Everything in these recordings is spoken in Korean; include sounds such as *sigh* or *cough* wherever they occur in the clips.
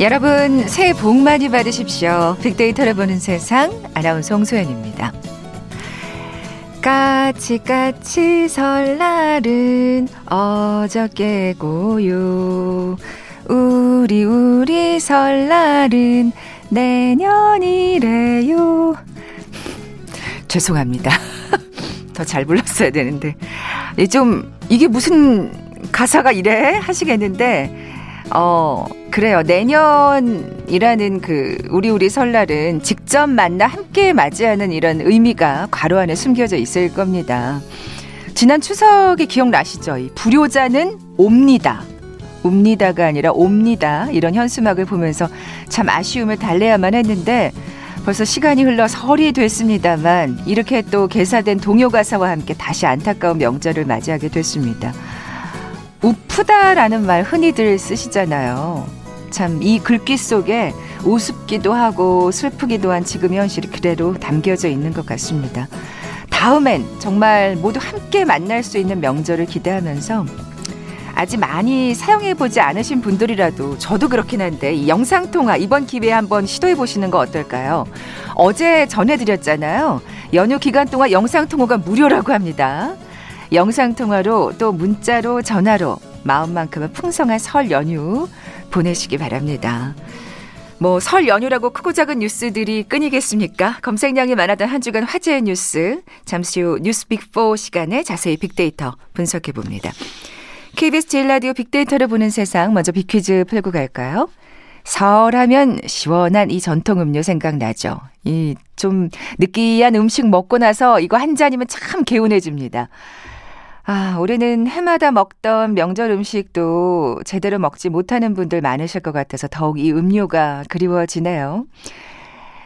여러분 새해 복 많이 받으십시오. 빅데이터를 보는 세상 아나운서 홍소연입니다. 까치까치 설날은 어저께고요. 우리 우리 설날은 내년이래요. *laughs* 죄송합니다. *laughs* 더 잘 불렀어야 되는데. 좀 이게 무슨 가사가 이래 하시겠는데 어 그래요. 내년이라는 그 우리 우리 설날은 직접 만나 함께 맞이하는 이런 의미가 괄호 안에 숨겨져 있을 겁니다. 지난 추석에 기억나시죠? 이 불효자는 옵니다. 옵니다가 아니라 옵니다. 이런 현수막을 보면서 참 아쉬움을 달래야만 했는데 벌써 시간이 흘러 설이 됐습니다만 이렇게 또 개사된 동요 가사와 함께 다시 안타까운 명절을 맞이하게 됐습니다. 우프다라는 말 흔히들 쓰시잖아요. 참 이 글귀 속에 우습기도 하고 슬프기도 한 지금 현실이 그대로 담겨져 있는 것 같습니다. 다음엔 정말 모두 함께 만날 수 있는 명절을 기대하면서 아직 많이 사용해 보지 않으신 분들이라도 저도 그렇긴 한데 이 영상 통화 이번 기회에 한번 시도해 보시는 거 어떨까요? 어제 전해드렸잖아요. 연휴 기간 동안 영상 통화가 무료라고 합니다. 영상 통화로 또 문자로 전화로 마음만큼은 풍성한 설 연휴 보내시기 바랍니다. 뭐 설 연휴라고 크고 작은 뉴스들이 끊이겠습니까? 검색량이 많았던 한 주간 화제의 뉴스 잠시 후 뉴스 빅4 시간에 자세히 빅데이터 분석해 봅니다. KBS 제일 라디오 빅데이터를 보는 세상 먼저 빅퀴즈 풀고 갈까요? 설하면 시원한 이 전통 음료 생각나죠. 이 좀 느끼한 음식 먹고 나서 이거 한 잔이면 참 개운해집니다. 아, 올해는 해마다 먹던 명절 음식도 제대로 먹지 못하는 분들 많으실 것 같아서 더욱 이 음료가 그리워지네요.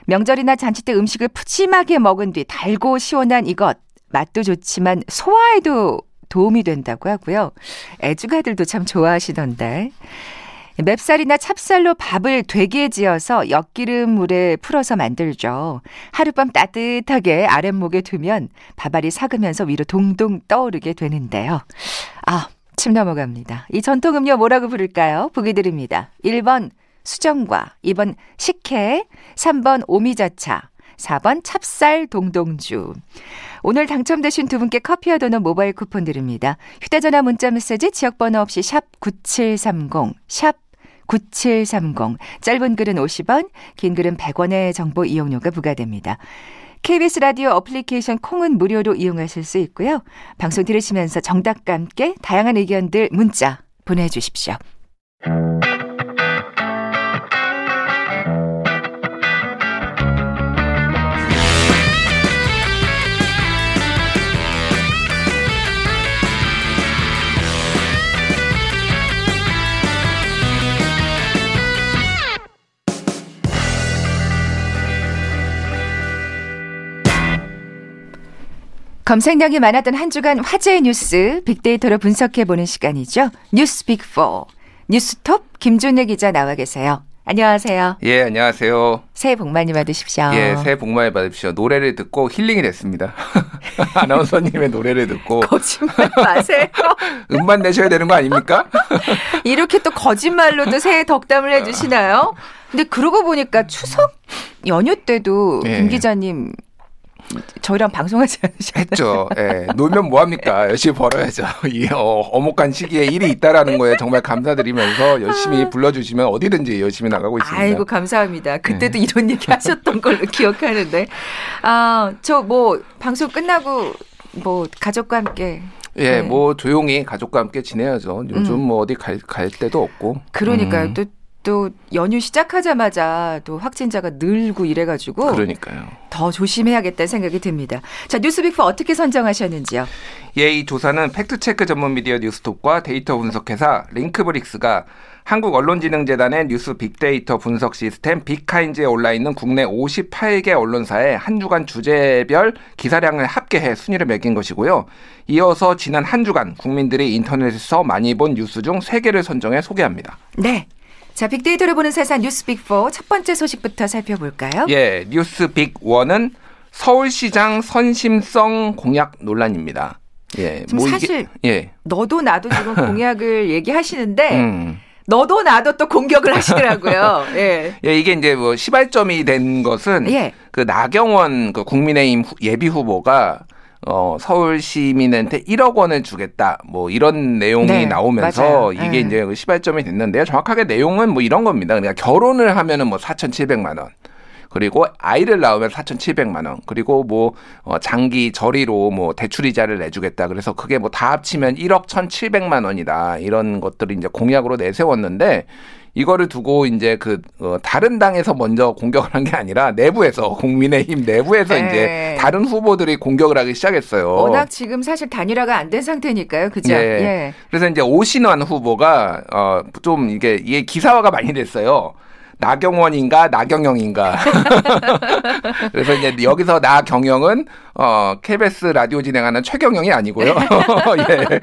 명절이나 잔치 때 음식을 푸짐하게 먹은 뒤 달고 시원한 이것. 맛도 좋지만 소화에도 도움이 된다고 하고요. 애주가들도 참 좋아하시던데. 맵쌀이나 찹쌀로 밥을 되게 지어서 엿기름 물에 풀어서 만들죠. 하룻밤 따뜻하게 아랫목에 두면 밥알이 삭으면서 위로 동동 떠오르게 되는데요. 아, 침 넘어갑니다. 이 전통 음료 뭐라고 부를까요? 보기 드립니다. 1번 수정과, 2번 식혜, 3번 오미자차, 4번 찹쌀 동동주. 오늘 당첨되신 두 분께 커피와 도넛 모바일 쿠폰 드립니다. 휴대전화 문자 메시지 지역번호 없이 샵 9730, 샵 9730. 짧은 글은 50원, 긴 글은 100원의 정보 이용료가 부과됩니다. KBS 라디오 어플리케이션 콩은 무료로 이용하실 수 있고요. 방송 들으시면서 정답과 함께 다양한 의견들 문자 보내주십시오. 검색량이 많았던 한 주간 화제의 뉴스 빅데이터로 분석해 보는 시간이죠. 뉴스 빅4. 뉴스톱 김준혜 기자 나와 계세요. 안녕하세요. 예, 안녕하세요. 새해 복 많이 받으십시오. 예, 새해 복 많이 받으십시오. 노래를 듣고 힐링이 됐습니다. *laughs* 아나운서님의 노래를 듣고. *laughs* 거짓말 마세요. *laughs* 음반 내셔야 되는 거 아닙니까? 이렇게 또 거짓말로도 새해 덕담을 해주시나요? 근데 그러고 보니까 추석 연휴 때도 예. 김 기자님 저희랑 방송하지 않으셨나요? 했죠. 예. 놀면 뭐합니까? 열심히 벌어야죠. *laughs* 이 어, 먹한 시기에 일이 있다라는 거에 정말 감사드리면서 열심히 아. 불러주시면 어디든지 열심히 나가고 있습니다. 아이고, 감사합니다. 그때도 네. 이런 얘기 하셨던 걸로 *laughs* 기억하는데. 아, 저 뭐, 방송 끝나고 뭐, 가족과 함께 예, 네. 뭐 조용히 가족과 함께 지내야죠. 요즘 음. 뭐 어디 갈, 갈 데도 없고. 그러니까요. 음. 또 또 연휴 시작하자마자 또 확진자가 늘고 이래가지고 그러니까요. 더 조심해야겠다는 생각이 듭니다. 자 뉴스빅포 어떻게 선정하셨는지요? 예, 이 조사는 팩트체크 전문 미디어 뉴스톱과 데이터 분석회사 링크브릭스가 한국 언론진흥재단의 뉴스 빅데이터 분석 시스템 빅카인즈에 올라 있는 국내 58개 언론사의 한 주간 주제별 기사량을 합계해 순위를 매긴 것이고요. 이어서 지난 한 주간 국민들이 인터넷에서 많이 본 뉴스 중 3개를 선정해 소개합니다. 네. 자, 빅데이터를 보는 세상 뉴스 빅4 첫 번째 소식부터 살펴볼까요? 예, 뉴스 빅1은 서울시장 선심성 공약 논란입니다. 예, 뭐 사실 이게, 예. 너도 나도 지금 *laughs* 공약을 얘기하시는데 음. 너도 나도 또 공격을 하시더라고요. *laughs* 예. 예, 이게 이제 뭐 시발점이 된 것은 예. 그 나경원 그 국민의힘 후- 예비 후보가 어, 서울 시민한테 1억 원을 주겠다. 뭐 이런 내용이 네, 나오면서 맞아요. 이게 예. 이제 그 시발점이 됐는데요. 정확하게 내용은 뭐 이런 겁니다. 그러니까 결혼을 하면은 뭐 4,700만 원. 그리고 아이를 낳으면 4,700만 원. 그리고 뭐 어, 장기 저리로 뭐 대출 이자를 내 주겠다. 그래서 그게 뭐 다 합치면 1억 1,700만 원이다. 이런 것들을 이제 공약으로 내세웠는데 이거를 두고 이제 그 어, 다른 당에서 먼저 공격을 한 게 아니라 내부에서 국민의힘 내부에서 네. 이제 다른 후보들이 공격을 하기 시작했어요. 워낙 지금 사실 단일화가 안 된 상태니까요. 그죠? 예. 예. 그래서 이제 오신환 후보가 어 좀 이게 이게 기사화가 많이 됐어요. 나경원인가 나경영인가. *laughs* 그래서 이제 여기서 나경영은 어 KBS 라디오 진행하는 최경영이 아니고요. *laughs* *laughs* 예.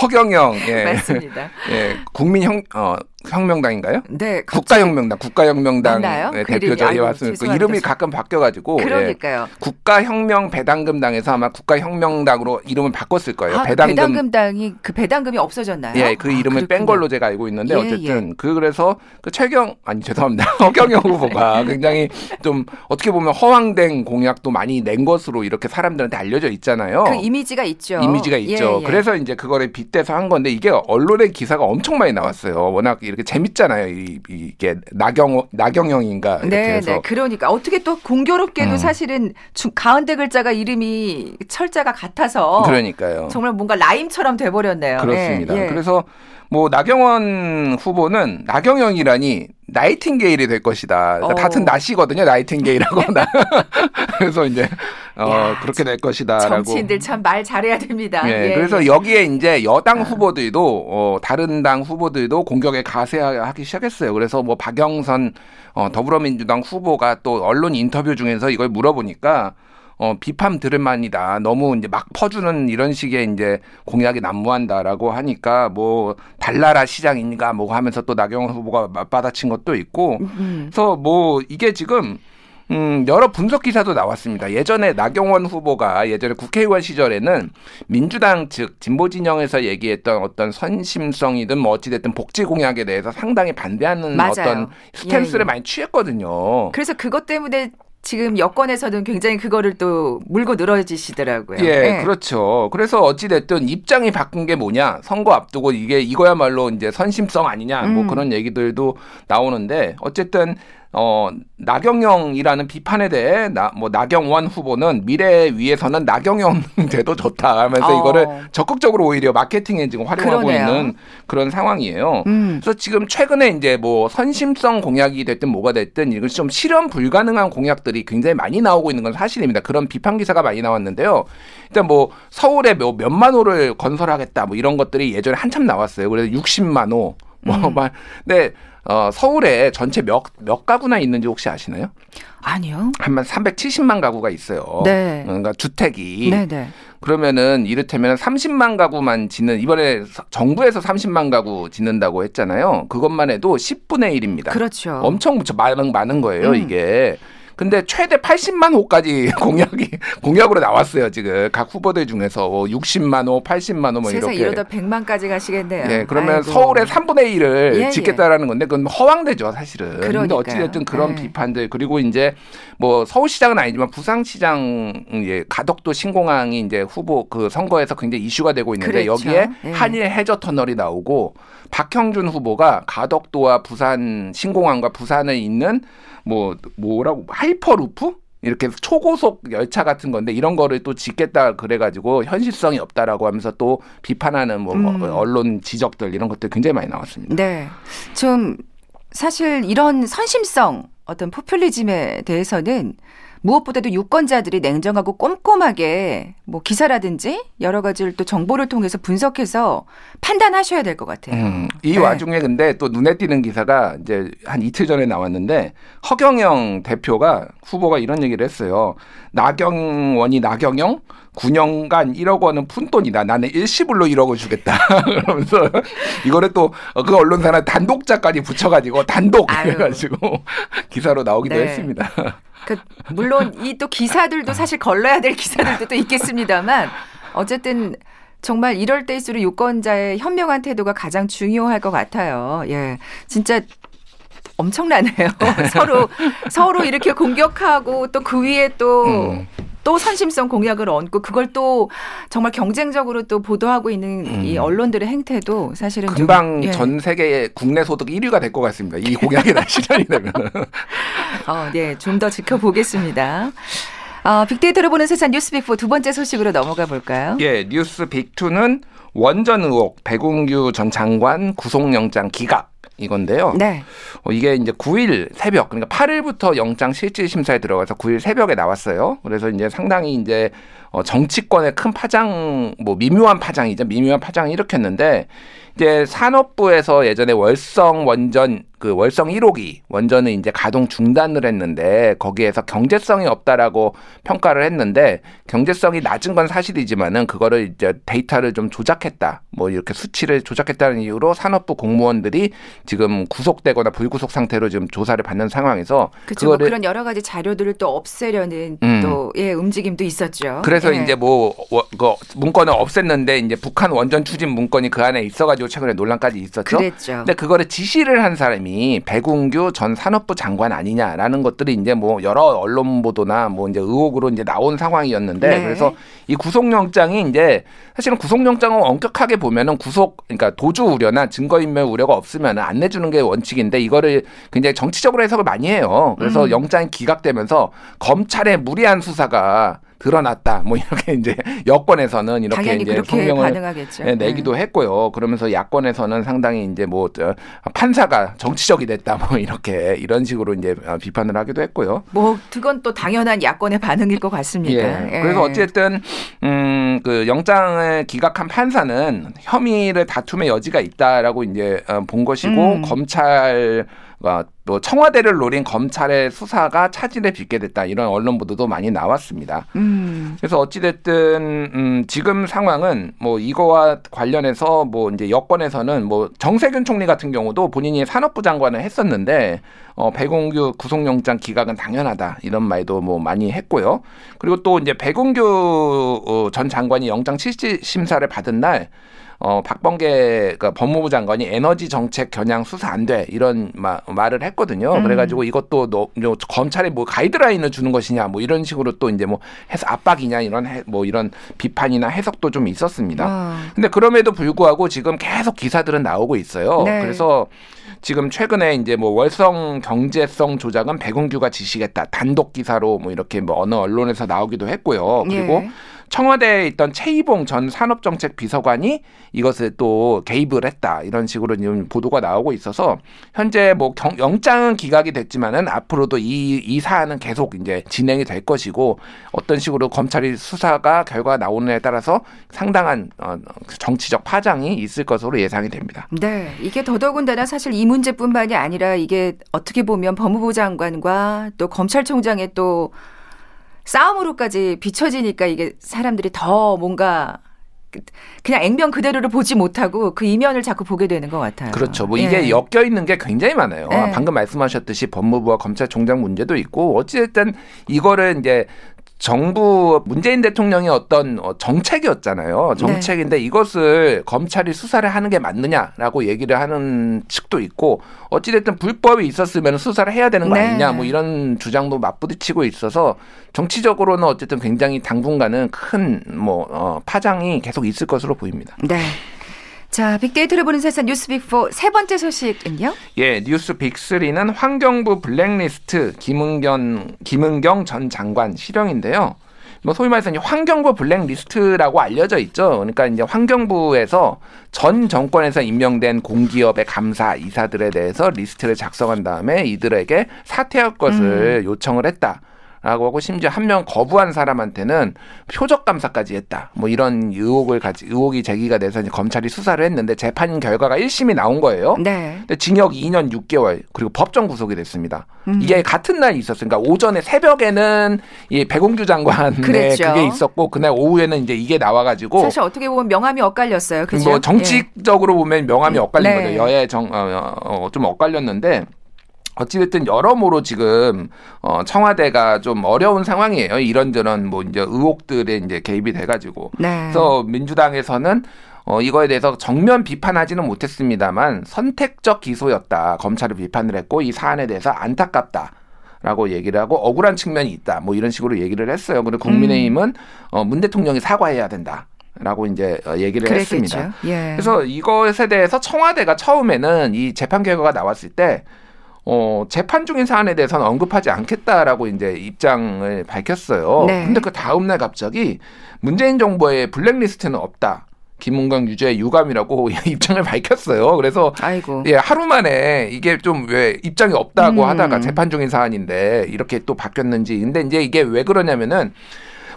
허경영. 예. 맞습니다. 예. 국민형 어 혁명당인가요? 네. 국가혁명당, 국가혁명당? 네, 그 이름이? 대표죠. 예. 그. 이름이 가끔 바뀌어가지고 예. 그러니까요. 국가혁명 배당금당에서 아마 국가혁명당으로 이름을 바꿨을 거예요. 아, 그 배당금 배당금당이 그 배당금이 없어졌나요? 예, 그 아, 이름을 뺀 그렇군요. 걸로 제가 알고 있는데 예, 어쨌든 그 그래서 그 최경 아니 죄송합니다 *laughs* 허경영 후보가 *laughs* 굉장히 좀 어떻게 보면 허황된 공약도 많이 낸 것으로 이렇게 사람들한테 알려져 있잖아요. 그 이미지가 있죠. 이미지가 있죠. 예, 예. 그래서 이제 그거를 빗대서 한 건데 이게 언론의 기사가 엄청 많이 나왔어요. 워낙 이렇게 재밌잖아요. 이, 이게 나경 나경영인가 이렇게 네, 해서 네. 그러니까 어떻게 또 공교롭게도 음. 사실은 중, 가운데 글자가 이름이 철자가 같아서 그러니까요. 정말 뭔가 라임처럼 돼버렸네요. 그렇습니다. 예, 예. 그래서 뭐 나경원 후보는 나경영이라니 나이팅게일이 될 것이다. 그러니까 어. 같은 낫이거든요. 나이팅게일하고 나. *laughs* 그래서 이제 어 야, 그렇게 될 것이다라고. 정치인들 참 말 잘해야 됩니다. 예, 예, 그래서 예. 여기에 이제 여당 아. 후보들도 어, 다른 당 후보들도 공격에 가세하기 시작했어요. 그래서 뭐 박영선 어, 더불어민주당 후보가 또 언론 인터뷰 중에서 이걸 물어보니까 어, 비판 들을 만이다. 너무 이제 막 퍼주는 이런 식의 이제 공약이 난무한다라고 하니까 뭐 달나라 시장인가 뭐 하면서 또 나경원 후보가 맞받아친 것도 있고 음. 그래서 뭐 이게 지금 음, 여러 분석 기사도 나왔습니다. 예전에 나경원 후보가 예전에 국회의원 시절에는 민주당 즉 진보 진영에서 얘기했던 어떤 선심성이든 뭐 어찌됐든 복지 공약에 대해서 상당히 반대하는 맞아요. 어떤 스탠스를 예, 예. 많이 취했거든요. 그래서 그것 때문에 지금 여권에서는 굉장히 그거를 또 물고 늘어지시더라고요. 예, 그렇죠. 그래서 어찌됐든 입장이 바뀐 게 뭐냐. 선거 앞두고 이게 이거야말로 이제 선심성 아니냐. 뭐 음. 그런 얘기들도 나오는데 어쨌든 어, 나경영이라는 비판에 대해 나, 뭐 나경원 후보는 미래 위해서는 나경영 *laughs* 돼도 좋다 하면서 어. 이거를 적극적으로 오히려 마케팅에 지금 활용하고 그러네요. 있는 그런 상황이에요. 음. 그래서 지금 최근에 이제 뭐 선심성 공약이 됐든 뭐가 됐든 이것이 좀 실현 불가능한 공약들이 굉장히 많이 나오고 있는 건 사실입니다. 그런 비판 기사가 많이 나왔는데요. 일단 뭐 서울에 뭐 몇만 호를 건설하겠다 뭐 이런 것들이 예전에 한참 나왔어요. 그래서 60만 호. 뭐, 음. 막, 근데, 어, 서울에 전체 몇, 몇 가구나 있는지 혹시 아시나요? 아니요. 한 370만 가구가 있어요. 네. 그러니까 주택이. 네, 네. 그러면은 이를테면 30만 가구만 짓는 이번에 서- 정부에서 30만 가구 짓는다고 했잖아요. 그것만 해도 10분의 1입니다. 그렇죠. 엄청 많은 많은 거예요, 음. 이게. 근데 최대 80만 호까지 *laughs* 공약이 공약으로 나왔어요, 지금. 각 후보들 중에서 뭐 60만 호, 80만 호뭐 세상 이렇게. 이러다 100만까지 가시겠네요. 예, 그러면 아이고. 서울의 3분의 1을 예, 예. 짓겠다라는 건데 그건 허황되죠, 사실은. 근데 그러니까요. 어찌됐든 그런 예. 비판들 그리고 이제 뭐 서울시장은 아니지만 부산시장 예, 가덕도 신공항이 이제 후보 그 선거에서 굉장히 이슈가 되고 있는데 그렇죠. 여기에 예. 한일 해저 터널이 나오고 박형준 후보가 가덕도와 부산 신공항과 부산에 있는 뭐 뭐라고 하이퍼루프 이렇게 초고속 열차 같은 건데 이런 거를 또 짓겠다 그래가지고 현실성이 없다라고 하면서 또 비판하는 뭐 음. 언론 지적들 이런 것들 굉장히 많이 나왔습니다. 네. 좀 사실 이런 선심성 어떤 포퓰리즘에 대해서는 무엇보다도 유권자들이 냉정하고 꼼꼼하게 뭐 기사라든지 여러 가지를 또 정보를 통해서 분석해서 판단하셔야 될 것 같아요. 음, 이 네. 와중에 근데 또 눈에 띄는 기사가 이제 한 이틀 전에 나왔는데 허경영 대표가 후보가 이런 얘기를 했어요. 나경원이 나경영 9년간 1억 원은 푼돈이다. 나는 일시불로 1억을 주겠다. *laughs* 그러면서 이거를 또 그 언론사는 단독자까지 붙여가지고 단독 아유. 해가지고 *laughs* 기사로 나오기도 네. 했습니다. 그 물론 이 또 기사들도 사실 걸러야 될 기사들도 또 있겠습니다만 어쨌든 정말 이럴 때일수록 유권자의 현명한 태도가 가장 중요할 것 같아요. 예. 진짜 엄청나네요. *laughs* 서로 서로 이렇게 공격하고 또 그 위에 또 음. 또 선심성 공약을 얹고 그걸 또 정말 경쟁적으로 또 보도하고 있는 이 음. 언론들의 행태도 사실은 좀, 금방 예. 전 세계 국내 소득 1위가 될 것 같습니다. 이 공약이 다 실현이 되면. *laughs* 어, 네, 좀 더 지켜보겠습니다. 어, 빅데이터를 보는 세상 뉴스빅4 두 번째 소식으로 넘어가 볼까요? 예, 뉴스 빅2는 원전 의혹 백운규 전 장관 구속영장 기각 이건데요. 네. 어, 이게 이제 9일 새벽 그러니까 8일부터 영장 실질 심사에 들어가서 9일 새벽에 나왔어요. 그래서 이제 상당히 이제 어, 정치권의 큰 파장 뭐 미묘한 파장이죠. 미묘한 파장을 일으켰는데 이제 산업부에서 예전에 월성 원전 그 월성 1호기 원전을 이제 가동 중단을 했는데 거기에서 경제성이 없다라고 평가를 했는데 경제성이 낮은 건 사실이지만은 그거를 이제 데이터를 좀 조작했다 뭐 이렇게 수치를 조작했다는 이유로 산업부 공무원들이 지금 구속되거나 불구속 상태로 지금 조사를 받는 상황에서 그렇죠. 뭐 그런 여러 가지 자료들을 또 없애려는 음. 또 예, 움직임도 있었죠. 그래서 예. 이제 뭐 워- 그 문건을 없앴는데 이제 북한 원전 추진 문건이 그 안에 있어가지고 최근에 논란까지 있었죠. 그랬죠. 근데 그거를 지시를 한 사람이 백운규 전 산업부 장관 아니냐라는 것들이 이제 뭐 여러 언론 보도나 뭐 이제 의혹으로 이제 나온 상황이었는데 네. 그래서 이 구속영장이 이제 사실은 구속영장을 엄격하게 보면은 구속 그러니까 도주 우려나 증거인멸 우려가 없으면 안 내주는 게 원칙인데 이거를 굉장히 정치적으로 해석을 많이 해요. 그래서 음. 영장이 기각되면서 검찰의 무리한 수사가 드러났다. 뭐 이렇게 *laughs* 이제 여권에서는 이렇게 이제 성명을 반응하겠죠. 네, 내기도 했고요. 그러면서 야권에서는 상당히 이제 뭐 저, 판사가 정치적이 됐다. 뭐 이렇게 이런 식으로 이제 어, 비판을 하기도 했고요. 뭐 그건 또 당연한 야권의 반응일 것 같습니다. 예. 예. 그래서 어쨌든 음그 영장을 기각한 판사는 혐의를 다툼의 여지가 있다라고 이제 어, 본 것이고 음. 검찰 어, 또 청와대를 노린 검찰의 수사가 차질에 빚게 됐다 이런 언론 보도도 많이 나왔습니다. 음. 그래서 어찌됐든 음, 지금 상황은 뭐 이거와 관련해서 뭐 이제 여권에서는 뭐 정세균 총리 같은 경우도 본인이 산업부 장관을 했었는데 어 백운규 구속영장 기각은 당연하다 이런 말도 뭐 많이 했고요. 그리고 또 이제 백운규 어, 전 장관이 영장 실질 심사를 받은 날 어, 박범계 그 법무부 장관이 에너지 정책 겨냥 수사 안 돼 이런 마, 말을 했거든요. 음. 그래가지고 이것도 너, 너 검찰에 뭐 가이드라인을 주는 것이냐 뭐 이런 식으로 또 이제 뭐 해서 압박이냐 이런 해, 뭐 이런 비판이나 해석도 좀 있었습니다. 어. 근데 그럼에도 불구하고 지금 계속 기사들은 나오고 있어요. 네. 그래서 지금 최근에 이제 뭐 월성 경제성 조작은 백운규가 지시겠다 단독 기사로 뭐 이렇게 뭐 어느 언론에서 나오기도 했고요. 그리고 예. 청와대에 있던 최이봉 전 산업정책 비서관이 이것을 또 개입을 했다 이런 식으로 지금 보도가 나오고 있어서 현재 뭐 경- 영장은 기각이 됐지만은 앞으로도 이, 이 사안은 계속 이제 진행이 될 것이고 어떤 식으로 검찰이 수사가 결과가 나오느냐에 따라서 상당한 어, 정치적 파장이 있을 것으로 예상이 됩니다. 네, 이게 더더군다나 사실 이 문제뿐만이 아니라 이게 어떻게 보면 법무부 장관과 또 검찰총장의 또 싸움으로까지 비춰지니까 이게 사람들이 더 뭔가 그- 그냥 액면 그대로를 보지 못하고 그 이면을 자꾸 보게 되는 것 같아요. 그렇죠. 뭐 예. 이게 엮여 있는 게 굉장히 많아요. 네. 방금 말씀하셨듯이 법무부와 검찰총장 문제도 있고 어찌됐든 이거를 이제 정부 문재인 대통령의 어떤 어, 정책이었잖아요. 정책인데 이것을 검찰이 수사를 하는 게 맞느냐라고 얘기를 하는 측도 있고 어찌됐든 불법이 있었으면 수사를 해야 되는 거 네. 아니냐 뭐 이런 주장도 맞부딪히고 있어서 정치적으로는 어쨌든 굉장히 당분간은 큰뭐 어, 파장이 계속 있을 것으로 보입니다. 네. 자, 빅데이터를 보는 세상 뉴스 빅4 세 번째 소식은요? 예, 뉴스 빅3는 환경부 블랙리스트 김은경, 김은경 전 장관 실형인데요. 뭐 소위 말해서 이제 환경부 블랙리스트라고 알려져 있죠. 그러니까 이제 환경부에서 전 정권에서 임명된 공기업의 감사 이사들에 대해서 리스트를 작성한 다음에 이들에게 사퇴할 것을 요청을 했다. 라고 하고 심지어 한 명 거부한 사람한테는 표적 감사까지 했다. 뭐 이런 의혹을 가지 의혹이 제기가 돼서 이제 검찰이 수사를 했는데 재판 결과가 1심이 나온 거예요. 네. 근데 징역 2년 6개월 그리고 법정 구속이 됐습니다. 음. 이게 같은 날 있었어요. 그러니까 오전에 새벽에는 이 백운규 장관의 *laughs* 그랬죠. 그게 있었고 그날 오후에는 이제 이게 나와 가지고 사실 어떻게 보면 명함이 엇갈렸어요. 그죠? 뭐 정치적으로 보면 명함이 엇갈린 네. 거죠. 여야 정, 어, 어, 어, 좀 엇갈렸는데 어찌됐든 여러모로 지금 어 청와대가 좀 어려운 상황이에요. 이런저런 뭐 이제 의혹들에 이제 개입이 돼가지고. 네. 그래서 민주당에서는 어 이거에 대해서 정면 비판하지는 못했습니다만 선택적 기소였다. 검찰을 비판을 했고 이 사안에 대해서 안타깝다. 라고 얘기를 하고 억울한 측면이 있다. 뭐 이런 식으로 얘기를 했어요. 그리고 국민의힘은 음. 어, 문 대통령이 사과해야 된다. 라고 이제 어, 얘기를 그랬겠죠. 했습니다. 예. 그래서 이것에 대해서 청와대가 처음에는 이 재판 결과가 나왔을 때 어, 재판 중인 사안에 대해서는 언급하지 않겠다라고 이제 입장을 밝혔어요. 네. 근데 그 다음날 갑자기 문재인 정부의 블랙리스트는 없다. 김은경 유죄 유감이라고 *laughs* 입장을 밝혔어요. 그래서 아이고. 예, 하루 만에 이게 좀 왜 입장이 없다고 음. 하다가 재판 중인 사안인데 이렇게 또 바뀌었는지. 근데 이제 이게 왜 그러냐면은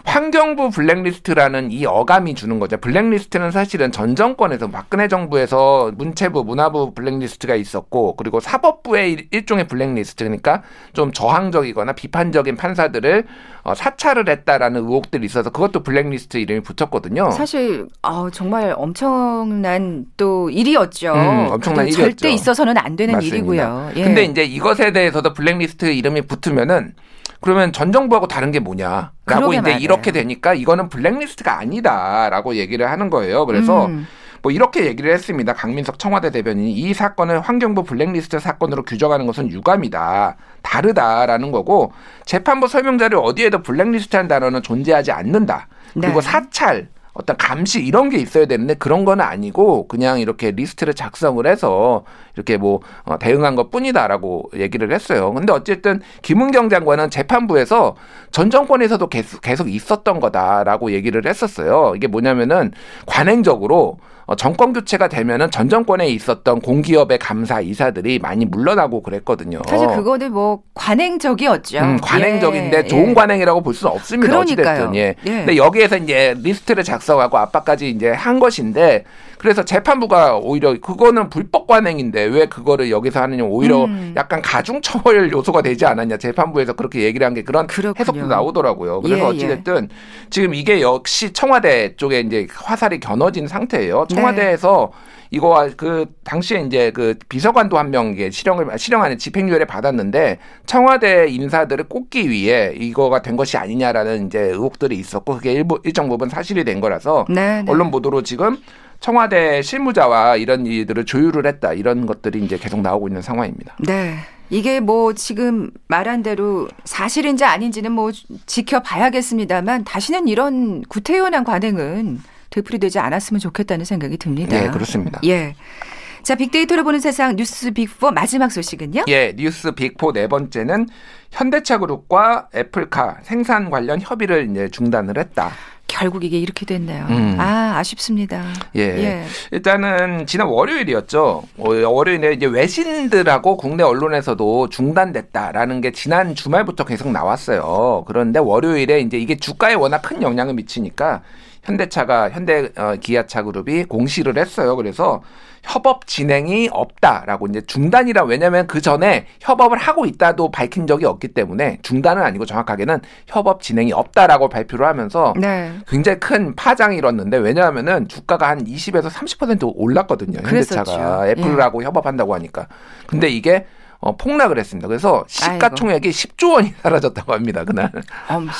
환경부 블랙리스트라는 이 어감이 주는 거죠. 블랙리스트는 사실은 전 정권에서 박근혜 정부에서 문체부, 문화부 블랙리스트가 있었고 그리고 사법부의 일- 일종의 블랙리스트 그러니까 좀 저항적이거나 비판적인 판사들을 어, 사찰을 했다라는 의혹들이 있어서 그것도 블랙리스트 이름이 붙었거든요. 사실 아, 정말 엄청난 또 일이었죠. 음, 엄청난 일이었죠. 절대 있어서는 안 되는 맞습니다. 일이고요. 예. 근데 이제 이것에 대해서도 블랙리스트 이름이 붙으면은 그러면 전 정부하고 다른 게 뭐냐라고 이제. 이렇게 되니까 이거는 블랙리스트가 아니다라고 얘기를 하는 거예요. 그래서 음. 뭐 이렇게 얘기를 했습니다. 강민석 청와대 대변인이 이 사건을 환경부 블랙리스트 사건으로 규정하는 것은 유감이다. 다르다라는 거고 재판부 설명 자료 어디에도 블랙리스트라는 단어는 존재하지 않는다. 그리고 네. 사찰 어떤 감시 이런 게 있어야 되는데 그런 건 아니고 그냥 이렇게 리스트를 작성을 해서 이렇게 뭐 어, 대응한 것 뿐이다라고 얘기를 했어요. 근데 어쨌든 김은경 장관은 재판부에서 전 정권에서도 계속, 계속 있었던 거다라고 얘기를 했었어요. 이게 뭐냐면은 관행적으로 어, 정권 교체가 되면은 전 정권에 있었던 공기업의 감사 이사들이 많이 물러나고 그랬거든요. 사실 그거는 뭐 관행적이었죠. 음, 관행적인데 예, 좋은 예. 관행이라고 볼 수는 없습니다. 그러니까요. 어찌됐든 예. 예. 근데 여기에서 이제 리스트를 작성하고 압박까지 이제 한 것인데 그래서 재판부가 오히려 그거는 불법 관행인데 왜 그거를 여기서 하느냐 오히려 음. 약간 가중 처벌 요소가 되지 않았냐 재판부에서 그렇게 얘기를 한 게 그런 그렇군요. 해석도 나오더라고요. 그래서 예, 예. 어찌됐든 지금 이게 역시 청와대 쪽에 이제 화살이 겨눠진 상태예요. 네. 청와대에서 이거와 그 당시에 이제 그 비서관도 한명 이게 실형을 실형 안에 집행유예를 받았는데 청와대 인사들을 꼽기 위해 이거가 된 것이 아니냐라는 이제 의혹들이 있었고 그게 일부 일정 부분 사실이 된 거라서 네, 네. 언론 보도로 지금 청와대 실무자와 이런 일들을 조율을 했다 이런 것들이 이제 계속 나오고 있는 상황입니다. 네. 이게 뭐 지금 말한 대로 사실인지 아닌지는 뭐 지켜봐야겠습니다만 다시는 이런 구태연한 관행은 되풀이되지 않았으면 좋겠다는 생각이 듭니다. 네, 그렇습니다. 예. 자, 빅데이터를 보는 세상 뉴스 빅4 마지막 소식은요? 예, 뉴스 빅4 네 번째는 현대차 그룹과 애플카 생산 관련 협의를 이제 중단을 했다. 결국 이게 이렇게 됐네요. 음. 아, 아쉽습니다. 예. 예. 일단은 지난 월요일이었죠. 어, 월요일에 이제 외신들하고 국내 언론에서도 중단됐다라는 게 지난 주말부터 계속 나왔어요. 그런데 월요일에 이제 이게 주가에 워낙 큰 영향을 미치니까 현대차가 현대 어, 기아차 그룹이 공시를 했어요. 그래서 협업 진행이 없다라고 이제 중단이라 왜냐하면 그 전에 협업을 하고 있다도 밝힌 적이 없기 때문에 중단은 아니고 정확하게는 협업 진행이 없다라고 발표를 하면서 네. 굉장히 큰 파장이 일었는데 왜냐하면은 주가가 한 20에서 30% 올랐거든요. 현대차가 그랬었죠. 애플하고 협업한다고 하니까. 근데 이게 어, 폭락을 했습니다. 그래서 시가총액이 10조 원이 사라졌다고 합니다. 그날. 엄, 야,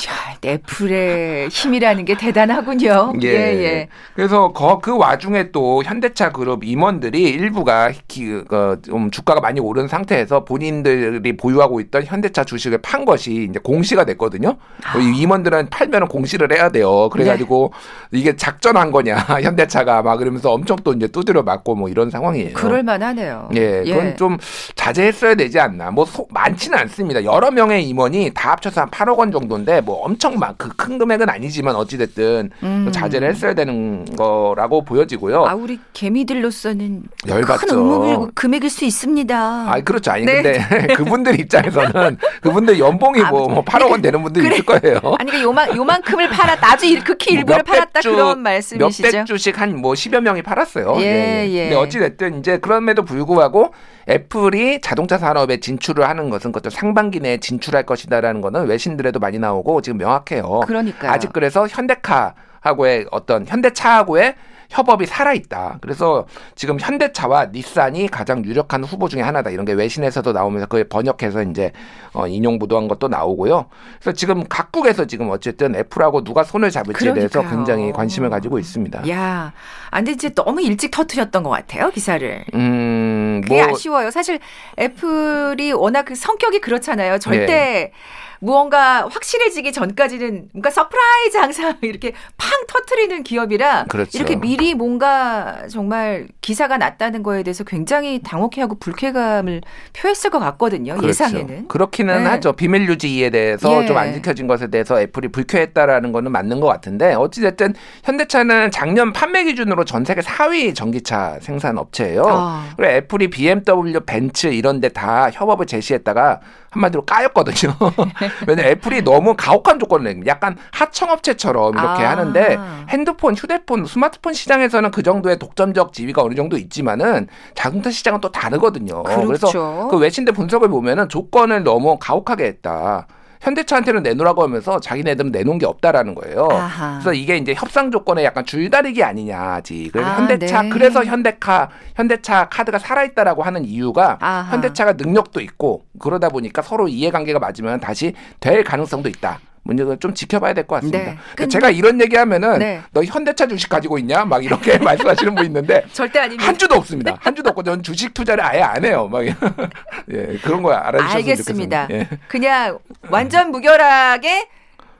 애플의 힘이라는 게 대단하군요. 예, 예. 그래서 거, 그 와중에 또 현대차 그룹 임원들이 일부가 기, 어, 좀 주가가 많이 오른 상태에서 본인들이 보유하고 있던 현대차 주식을 판 것이 이제 공시가 됐거든요. 아. 이 임원들은 팔면은 공시를 해야 돼요. 그래가지고 네. 이게 작전한 거냐 *laughs* 현대차가 막 그러면서 엄청 또 이제 두드려 맞고 뭐 이런 상황이에요. 그럴 만하네요. 예, 그건 좀 자제했어야 되지 않나. 뭐 소, 많지는 않습니다. 여러 명의 임원이 다 합쳐서 한 8억 원 정도인데 뭐 엄청 막 그 큰 금액은 아니지만 어찌 됐든 음. 자제를 했어야 되는 거라고 보여지고요. 아, 우리 개미들로서는 열받죠. 큰 의무 금액일 수 있습니다. 아, 그렇죠. 아니 네. 근데 *laughs* 그분들 입장에서는 그분들 연봉이 아, 뭐, 뭐 8억 원 되는 분들 그래. 있을 거예요. 아니, 그러니까 요만, 요만큼을 팔았다. 아주 일- 극히 일부를 몇백 팔았다. 주, 그런 말씀이시죠. 몇백 주씩 한 뭐 10여 명이 팔았어요. 예, 예. 근데 어찌 됐든 이제 그럼에도 불구하고 애플이 자동차 산업에 진출을 하는 것은 그것도 상반기 내에 진출할 것이다라는 거는 외신들에도 많이 나오고 지금 명확해요. 그러니까요. 아직 그래서 현대카 하고의 어떤 현대차하고의 협업이 살아있다. 그래서 지금 현대차와 닛산이 가장 유력한 후보 중에 하나다. 이런 게 외신에서도 나오면서 그걸 번역해서 이제 어, 인용 보도한 것도 나오고요. 그래서 지금 각국에서 지금 어쨌든 애플하고 누가 손을 잡을지에 그러니까요. 대해서 굉장히 관심을 가지고 있습니다. 야, 안 돼, 이제 너무 일찍 터트렸던 것 같아요, 기사를. 음, 그게 뭐 아쉬워요. 사실 애플이 워낙 그 성격이 그렇잖아요. 절대 네. 무언가 확실해지기 전까지는 뭔가 surprise 항상 *laughs* 이렇게 팡 터트리는 기업이라 그렇죠. 이렇게 미리 뭔가 정말 기사가 났다는 거에 대해서 굉장히 당혹해하고 불쾌감을 표했을 것 같거든요. 그렇죠. 예상에는. 그렇기는 네. 하죠. 비밀 유지에 대해서 예. 좀 안 지켜진 것에 대해서 애플이 불쾌했다라는 거는 맞는 것 같은데 어찌 됐든 현대차는 작년 판매 기준으로 전 세계 4위 전기차 생산 업체예요. 아. 그리고 애플이 BMW, 벤츠 이런 데 다 협업을 제시했다가 한마디로 까였거든요. *laughs* 왜냐면 애플이 너무 가혹한 조건을 내립니다. 약간 하청업체처럼 이렇게 아. 하는데 핸드폰, 휴대폰, 스마트폰 시장에서는 그 정도의 독점적 지위가 어느 정도 있지만은 자동차 시장은 또 다르거든요. 그렇죠. 그래서 그 외신대 분석을 보면은 조건을 너무 가혹하게 했다. 현대차한테는 내놓으라고 하면서 자기네들은 내놓은 게 없다라는 거예요. 아하. 그래서 이게 이제 협상 조건에 약간 줄다리기 아니냐지. 그래서 아, 현대차 네. 그래서 현대카 현대차 카드가 살아있다라고 하는 이유가 아하. 현대차가 능력도 있고 그러다 보니까 서로 이해관계가 맞으면 다시 될 가능성도 있다. 문제는 좀 지켜봐야 될 것 같습니다. 네. 그러니까 근데- 제가 이런 얘기하면은 네. 너 현대차 주식 가지고 있냐? 막 이렇게 *laughs* 말씀하시는 분 있는데 *laughs* 절대 아닙니다. 한 주도 없습니다. 한 주도 없고 저는 주식 투자를 아예 안 해요. 막 *laughs* 예, 그런 거 알아주셨으면 알겠습니다. 예. 그냥 완전 무결하게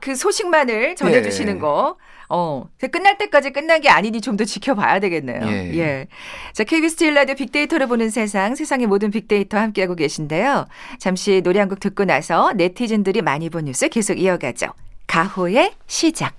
그 소식만을 전해주시는 예. 거. 어, 끝날 때까지 끝난 게 아니니 좀 더 지켜봐야 되겠네요. 예. 예. 자, KBS 제일 라디오 빅데이터를 보는 세상, 세상의 모든 빅데이터 함께하고 계신데요. 잠시 노래 한 곡 듣고 나서 네티즌들이 많이 본 뉴스 계속 이어가죠. 가호의 시작.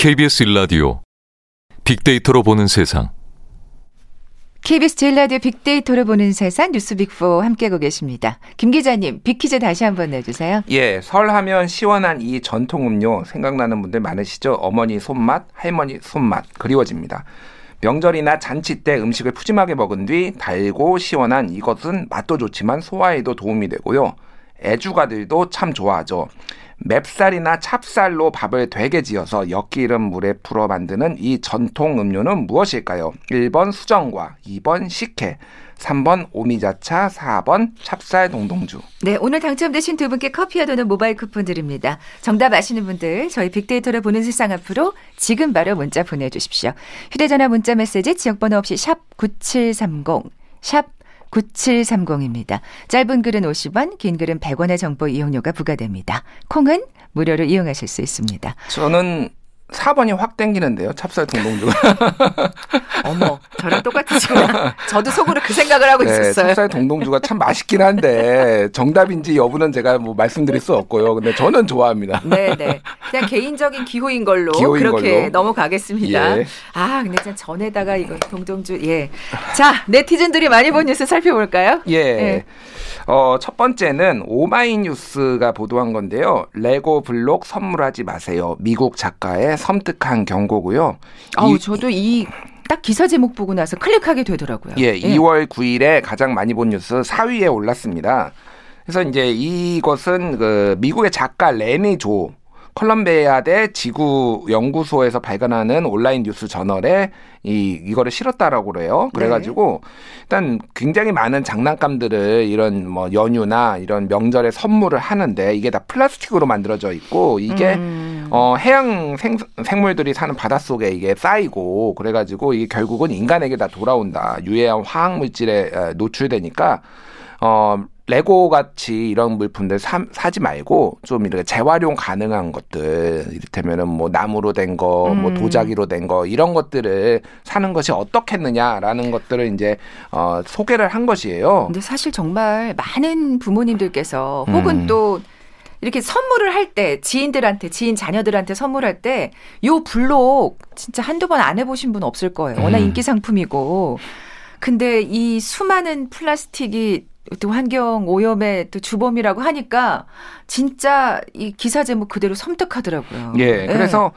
KBS 일라디오 빅데이터로 보는 세상 KBS 제일 라디오 빅데이터를 보는 세상 뉴스 빅4 함께하고 계십니다. 김 기자님, 빅퀴즈 다시 한번 내주세요. 예, 설하면 시원한 이 전통 음료 생각나는 분들 많으시죠? 어머니 손맛, 할머니 손맛 그리워집니다. 명절이나 잔치 때 음식을 푸짐하게 먹은 뒤 달고 시원한 이것은 맛도 좋지만 소화에도 도움이 되고요. 애주가들도 참 좋아하죠. 맵쌀이나 찹쌀로 밥을 되게 지어서 엿기름 물에 풀어 만드는 이 전통 음료는 무엇일까요? 1번 수정과, 2번 식혜, 3번 오미자차, 4번 찹쌀 동동주. 네, 오늘 당첨되신 두 분께 커피와 도는 모바일 쿠폰 드립니다. 정답 아시는 분들 저희 빅데이터를 보는 세상 앞으로 지금 바로 문자 보내주십시오. 휴대전화 문자 메시지 지역번호 없이 샵 9730, 샵 9730입니다. 짧은 글은 50원, 긴 글은 100원의 정보 이용료가 부과됩니다. 콩은 무료로 이용하실 수 있습니다. 저는 4번이 확 땡기는데요. 찹쌀 동동주가. *laughs* 어머, 저랑 똑같으시구나. *laughs* 저도 속으로 그 생각을 하고 네, 있었어요. 찹쌀 동동주가 참 맛있긴 한데 정답인지 여부는 제가 뭐 말씀드릴 수 없고요. 근데 저는 좋아합니다. 네, 네. 그냥 개인적인 기호인 걸로 기호인 그렇게 걸로. 넘어가겠습니다. 예. 아, 근데 진짜 전에다가 이거 동동주 예. 자, 네티즌들이 많이 본 뉴스 살펴볼까요? 예. 네. 어, 첫 번째는 오마이뉴스가 보도한 건데요. 레고 블록 선물하지 마세요. 미국 작가의 섬뜩한 경고고요. 아우, 이- 저도 이 딱 기사 제목 보고 나서 클릭하게 되더라고요. 예, 2월 9일에 가장 많이 본 뉴스 4위에 올랐습니다. 그래서 이제 이것은 그 미국의 작가 레니 조 컬럼비아대 지구 연구소에서 발간하는 온라인 뉴스 저널에 이 이거를 실었다라고 그래요. 그래가지고 일단 굉장히 많은 장난감들을 이런 뭐 연휴나 이런 명절에 선물을 하는데 이게 다 플라스틱으로 만들어져 있고 이게 음. 어, 해양 생, 생물들이 사는 바닷속에 이게 쌓이고 그래가지고 이게 결국은 인간에게 다 돌아온다. 유해한 화학 물질에 에, 노출되니까 어, 레고 같이 이런 물품들 사, 사지 말고 좀 이렇게 재활용 가능한 것들 이를테면은 뭐 나무로 된 거, 뭐 음. 도자기로 된 거 이런 것들을 사는 것이 어떻겠느냐라는 것들을 이제 어, 소개를 한 것이에요. 근데 사실 정말 많은 부모님들께서 혹은 음. 또 이렇게 선물을 할 때 지인들한테 지인 자녀들한테 선물할 때 요 블록 진짜 한두 번 안 해보신 분 없을 거예요. 워낙 음. 인기 상품이고 근데 이 수많은 플라스틱이 또 환경 오염의 또 주범이라고 하니까 진짜 이 기사 제목 그대로 섬뜩하더라고요. 예, 네. 그래서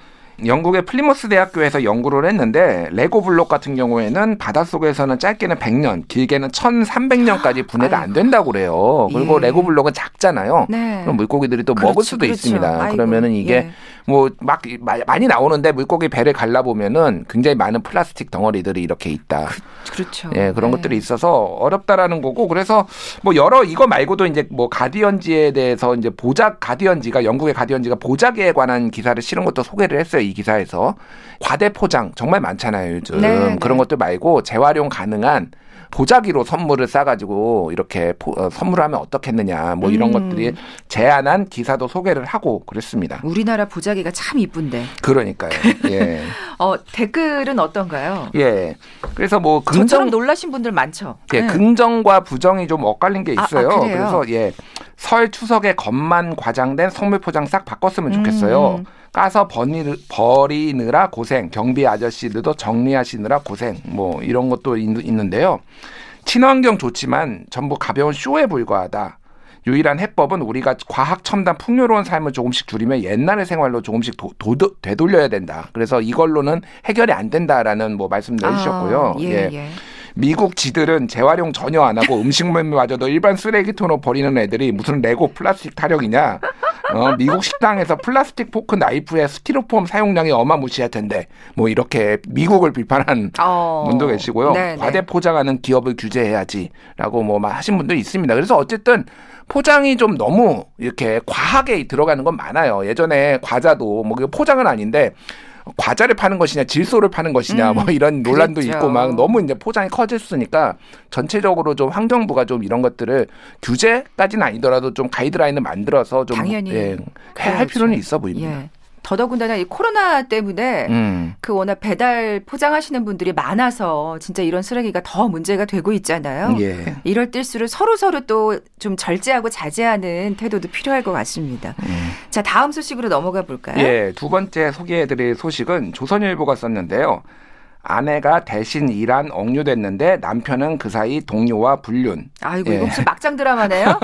영국의 플리머스 대학교에서 연구를 했는데 레고 블록 같은 경우에는 바닷속에서는 짧게는 100년, 길게는 1300년까지 분해가 안 된다고 그래요. 그리고 예. 레고 블록은 작잖아요. 네. 그럼 물고기들이 또 그렇죠, 먹을 수도 그렇죠. 있습니다. 아이고, 그러면은 이게 예. 뭐막 많이 나오는데 물고기 배를 갈라 보면은 굉장히 많은 플라스틱 덩어리들이 이렇게 있다. 그 렇죠. 예, 그런 네. 것들이 있어서 어렵다라는 거고 그래서 뭐 여러 이거 말고도 이제 뭐 가디언지에 대해서 이제 보작 가디언지가 영국의 가디언지가 보자기에 관한 기사를 실은 것도 소개를 했어요 이 기사에서 과대 포장 정말 많잖아요 요즘 네, 그런 네. 것들 말고 재활용 가능한 보자기로 선물을 싸가지고 이렇게 포- 어, 선물하면 어떻겠느냐 뭐 이런 음. 것들이 제안한 기사도 소개를 하고 그랬습니다. 우리나라 보자기가 참 이쁜데. 그러니까요. *laughs* 예. 어, 댓글은 어떤가요? 예. 그래서 뭐 저처럼 긍정 놀라신 분들 많죠. 예, 네. 긍정과 부정이 좀 엇갈린 게 아, 아, 있어요. 그래요? 그래서 예. 설 추석에 겉만 과장된 선물 포장 싹 바꿨으면 좋겠어요. 음. 까서 버니, 버리느라 고생, 경비 아저씨들도 정리하시느라 고생, 뭐 이런 것도 있, 있는데요. 친환경 좋지만 전부 가벼운 쇼에 불과하다. 유일한 해법은 우리가 과학 첨단 풍요로운 삶을 조금씩 줄이면 옛날의 생활로 조금씩 도, 도, 되돌려야 된다. 그래서 이걸로는 해결이 안 된다라는 뭐 말씀도 해주셨고요. 아, 예, 예. 미국 지들은 재활용 전혀 안 하고 음식물마저도 일반 쓰레기통으로 버리는 애들이 무슨 레고 플라스틱 타령이냐. 어, 미국 식당에서 플라스틱 포크 나이프의 스티로폼 사용량이 어마무시할 텐데 뭐 이렇게 미국을 비판한 어. 분도 계시고요. 네, 네. 과대 포장하는 기업을 규제해야지라고 뭐 하신 분도 있습니다. 그래서 어쨌든 포장이 좀 너무 이렇게 과하게 들어가는 건 많아요. 예전에 과자도 뭐 포장은 아닌데 과자를 파는 것이냐 질소를 파는 것이냐 음, 뭐 이런 논란도 그랬죠. 있고 막 너무 이제 포장이 커졌으니까 전체적으로 좀 환경부가 좀 이런 것들을 규제까지는 아니더라도 좀 가이드라인을 만들어서 좀 당연히 예, 할 그래야죠. 필요는 있어 보입니다. 예. 더더군다나 이 코로나 때문에 음. 그 워낙 배달 포장하시는 분들이 많아서 진짜 이런 쓰레기가 더 문제가 되고 있잖아요. 예. 이럴 때일수록 서로 서로 또 좀 절제하고 자제하는 태도도 필요할 것 같습니다. 자 다음 소식으로 넘어가 볼까요? 음. 예, 두 번째 소개해드릴 소식은 조선일보가 썼는데요. 아내가 대신 일한 억류됐는데 남편은 그 사이 동료와 불륜. 아이고 예. 이거 무슨 막장 드라마네요?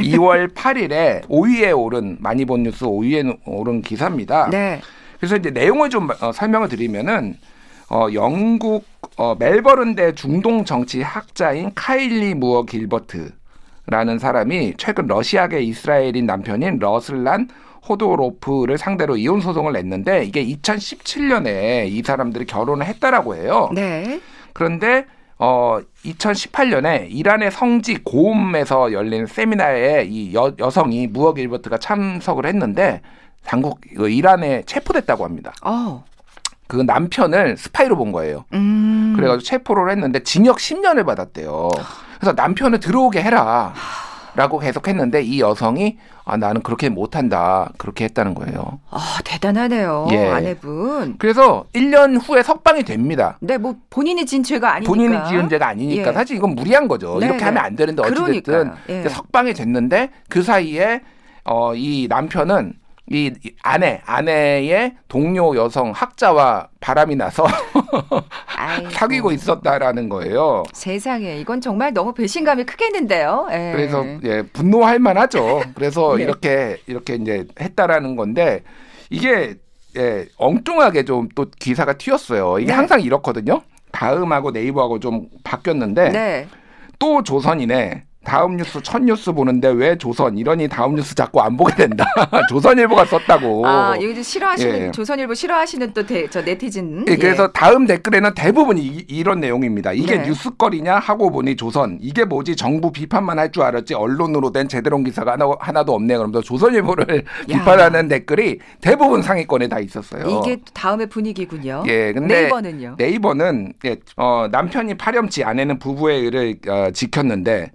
2월 8일에 5위에 오른 많이 본 뉴스 5위에 오른 기사입니다. 네. 그래서 이제 내용을 좀 어, 설명을 드리면은 어, 영국 어, 멜버른대 중동 정치 학자인 카일리 무어 길버트라는 사람이 최근 러시아계 이스라엘인 남편인 러슬란 호도로프를 상대로 이혼 소송을 냈는데 이게 2017년에 이 사람들이 결혼을 했다라고 해요. 네. 그런데 어 2018년에 이란의 성지 고움에서 열린 세미나에 이 여, 여성이 무어 길버트가 참석을 했는데 당국 그 이란에 체포됐다고 합니다. 어. 그 남편을 스파이로 본 거예요. 음. 그래가지고 체포를 했는데 징역 10년을 받았대요. 그래서 남편을 들어오게 해라. 라고 계속 했는데 이 여성이 아 나는 그렇게 못한다 그렇게 했다는 거예요. 아 대단하네요 예. 아내분. 그래서 1년 후에 석방이 됩니다. 네, 뭐 본인이 진 죄가 아니니까. 본인이 지은 죄가 아니니까 예. 사실 이건 무리한 거죠. 네, 이렇게 네. 하면 안 되는데 어찌됐든. 예. 석방이 됐는데 그 사이에 어, 이 남편은 이 아내 아내의 동료 여성 학자와 바람이 나서. *laughs* 사귀고 있었다라는 거예요. 세상에 이건 정말 너무 배신감이 크겠는데요. 예. 그래서 예, 분노할 만하죠. 그래서 *laughs* 네. 이렇게 이렇게 이제 했다라는 건데 이게 예, 엉뚱하게 좀 또 기사가 튀었어요. 이게 네. 항상 이렇거든요. 다음하고 네이버하고 좀 바뀌었는데 네. 또 조선이네. 다음 뉴스 첫 뉴스 보는데 왜 조선 이러니 다음 뉴스 자꾸 안 보게 된다. *laughs* 조선일보가 썼다고. 아, 여기 싫어하시는 예. 조선일보 싫어하시는 또 저 네티즌. 예, 그래서 다음 댓글에는 대부분 이, 런 내용입니다. 이게 네. 뉴스거리냐 하고 보니 조선 이게 뭐지 정부 비판만 할 줄 알았지 언론으로 된 제대로 온 기사가 하나, 하나도 없네. 그러면서 조선일보를 *laughs* 야. 비판하는 댓글이 대부분 상위권에 다 있었어요. 이게 또 다음의 분위기군요. 예, 근데 네이버는요. 네이버는 예, 어, 남편이 파렴치 아내는 부부의 의를 어, 지켰는데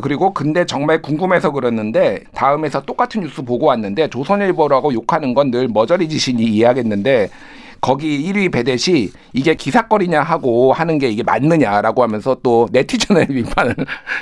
그리고 근데 정말 궁금해서 그랬는데 다음에서 똑같은 뉴스 보고 왔는데 조선일보라고 욕하는 건 늘 머저리 짓이니 이해하겠는데 거기 1위 배댓이 이게 기사거리냐 하고 하는 게 이게 맞느냐라고 하면서 또 네티즌의 *laughs* 비판을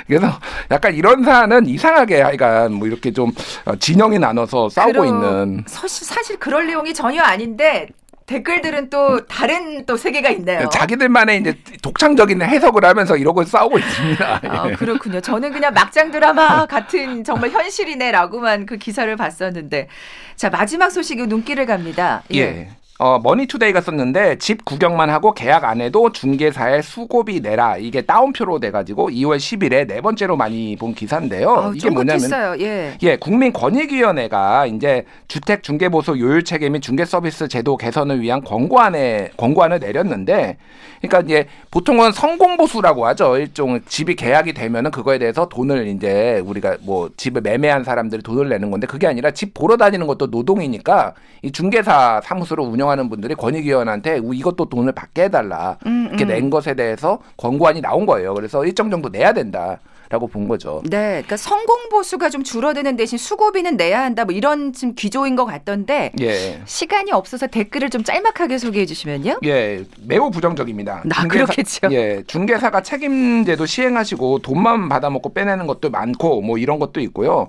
그래서 약간 이런 사안은 이상하게 하여간 뭐 이렇게 좀 어, 진영이 나눠서 싸우고 있는. 사실, 사실 그럴 내용이 전혀 아닌데 댓글들은 또 다른 또 세계가 있네요. 자기들만의 이제 독창적인 해석을 하면서 이러고 싸우고 있습니다. 아, *laughs* 예. 그렇군요. 저는 그냥 막장 드라마 같은 정말 현실이네라고만 그 기사를 봤었는데. 자, 마지막 소식이 눈길을 갑니다. 예. 어, 머니투데이가 썼는데 집 구경만 하고 계약 안 해도 중개사의 수고비 내라 이게 따옴표로 돼가지고 2월 10일에 네 번째로 많이 본 기사인데요. 아, 이게 뭐냐면. 예. 예, 국민권익위원회가 이제 주택 중개 보수 요율 체계 및 중개 서비스 제도 개선을 위한 권고안에 권고안을 내렸는데, 그러니까 이제 보통은 성공 보수라고 하죠. 일종 집이 계약이 되면은 그거에 대해서 돈을 이제 우리가 뭐 집을 매매한 사람들이 돈을 내는 건데 그게 아니라 집 보러 다니는 것도 노동이니까 이 중개사 사무소를 운영 하는 분들이 권익위원한테 이것도 돈을 받게 해달라 음, 이렇게 음. 낸 것에 대해서 권고안이 나온 거예요. 그래서 일정 정도 내야 된다 라고 본 거죠. 네, 그러니까 성공 보수가 좀 줄어드는 대신 수고비는 내야 한다. 뭐 이런 좀 기조인 것 같던데 예. 시간이 없어서 댓글을 좀 짤막하게 소개해 주시면요. 예, 매우 부정적입니다. 나 그렇겠죠. 예, 중개사가 책임제도 시행하시고 돈만 받아먹고 빼내는 것도 많고 뭐 이런 것도 있고요.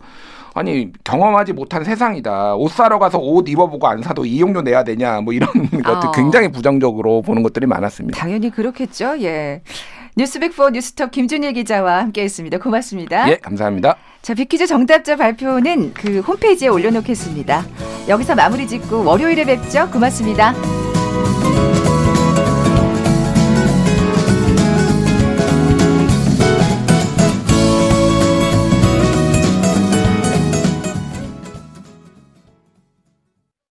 아니 경험하지 못한 세상이다. 옷 사러 가서 옷 입어보고 안 사도 이용료 내야 되냐 뭐 이런 *laughs* 것들 어. 굉장히 부정적으로 보는 것들이 많았습니다. 당연히 그렇겠죠. 예. 뉴스백포 뉴스톱 김준일 기자와 함께했습니다. 고맙습니다. 예, 감사합니다. 자, 비퀴즈 정답자 발표는 그 홈페이지에 올려놓겠습니다. 여기서 마무리 짓고 월요일에 뵙죠. 고맙습니다.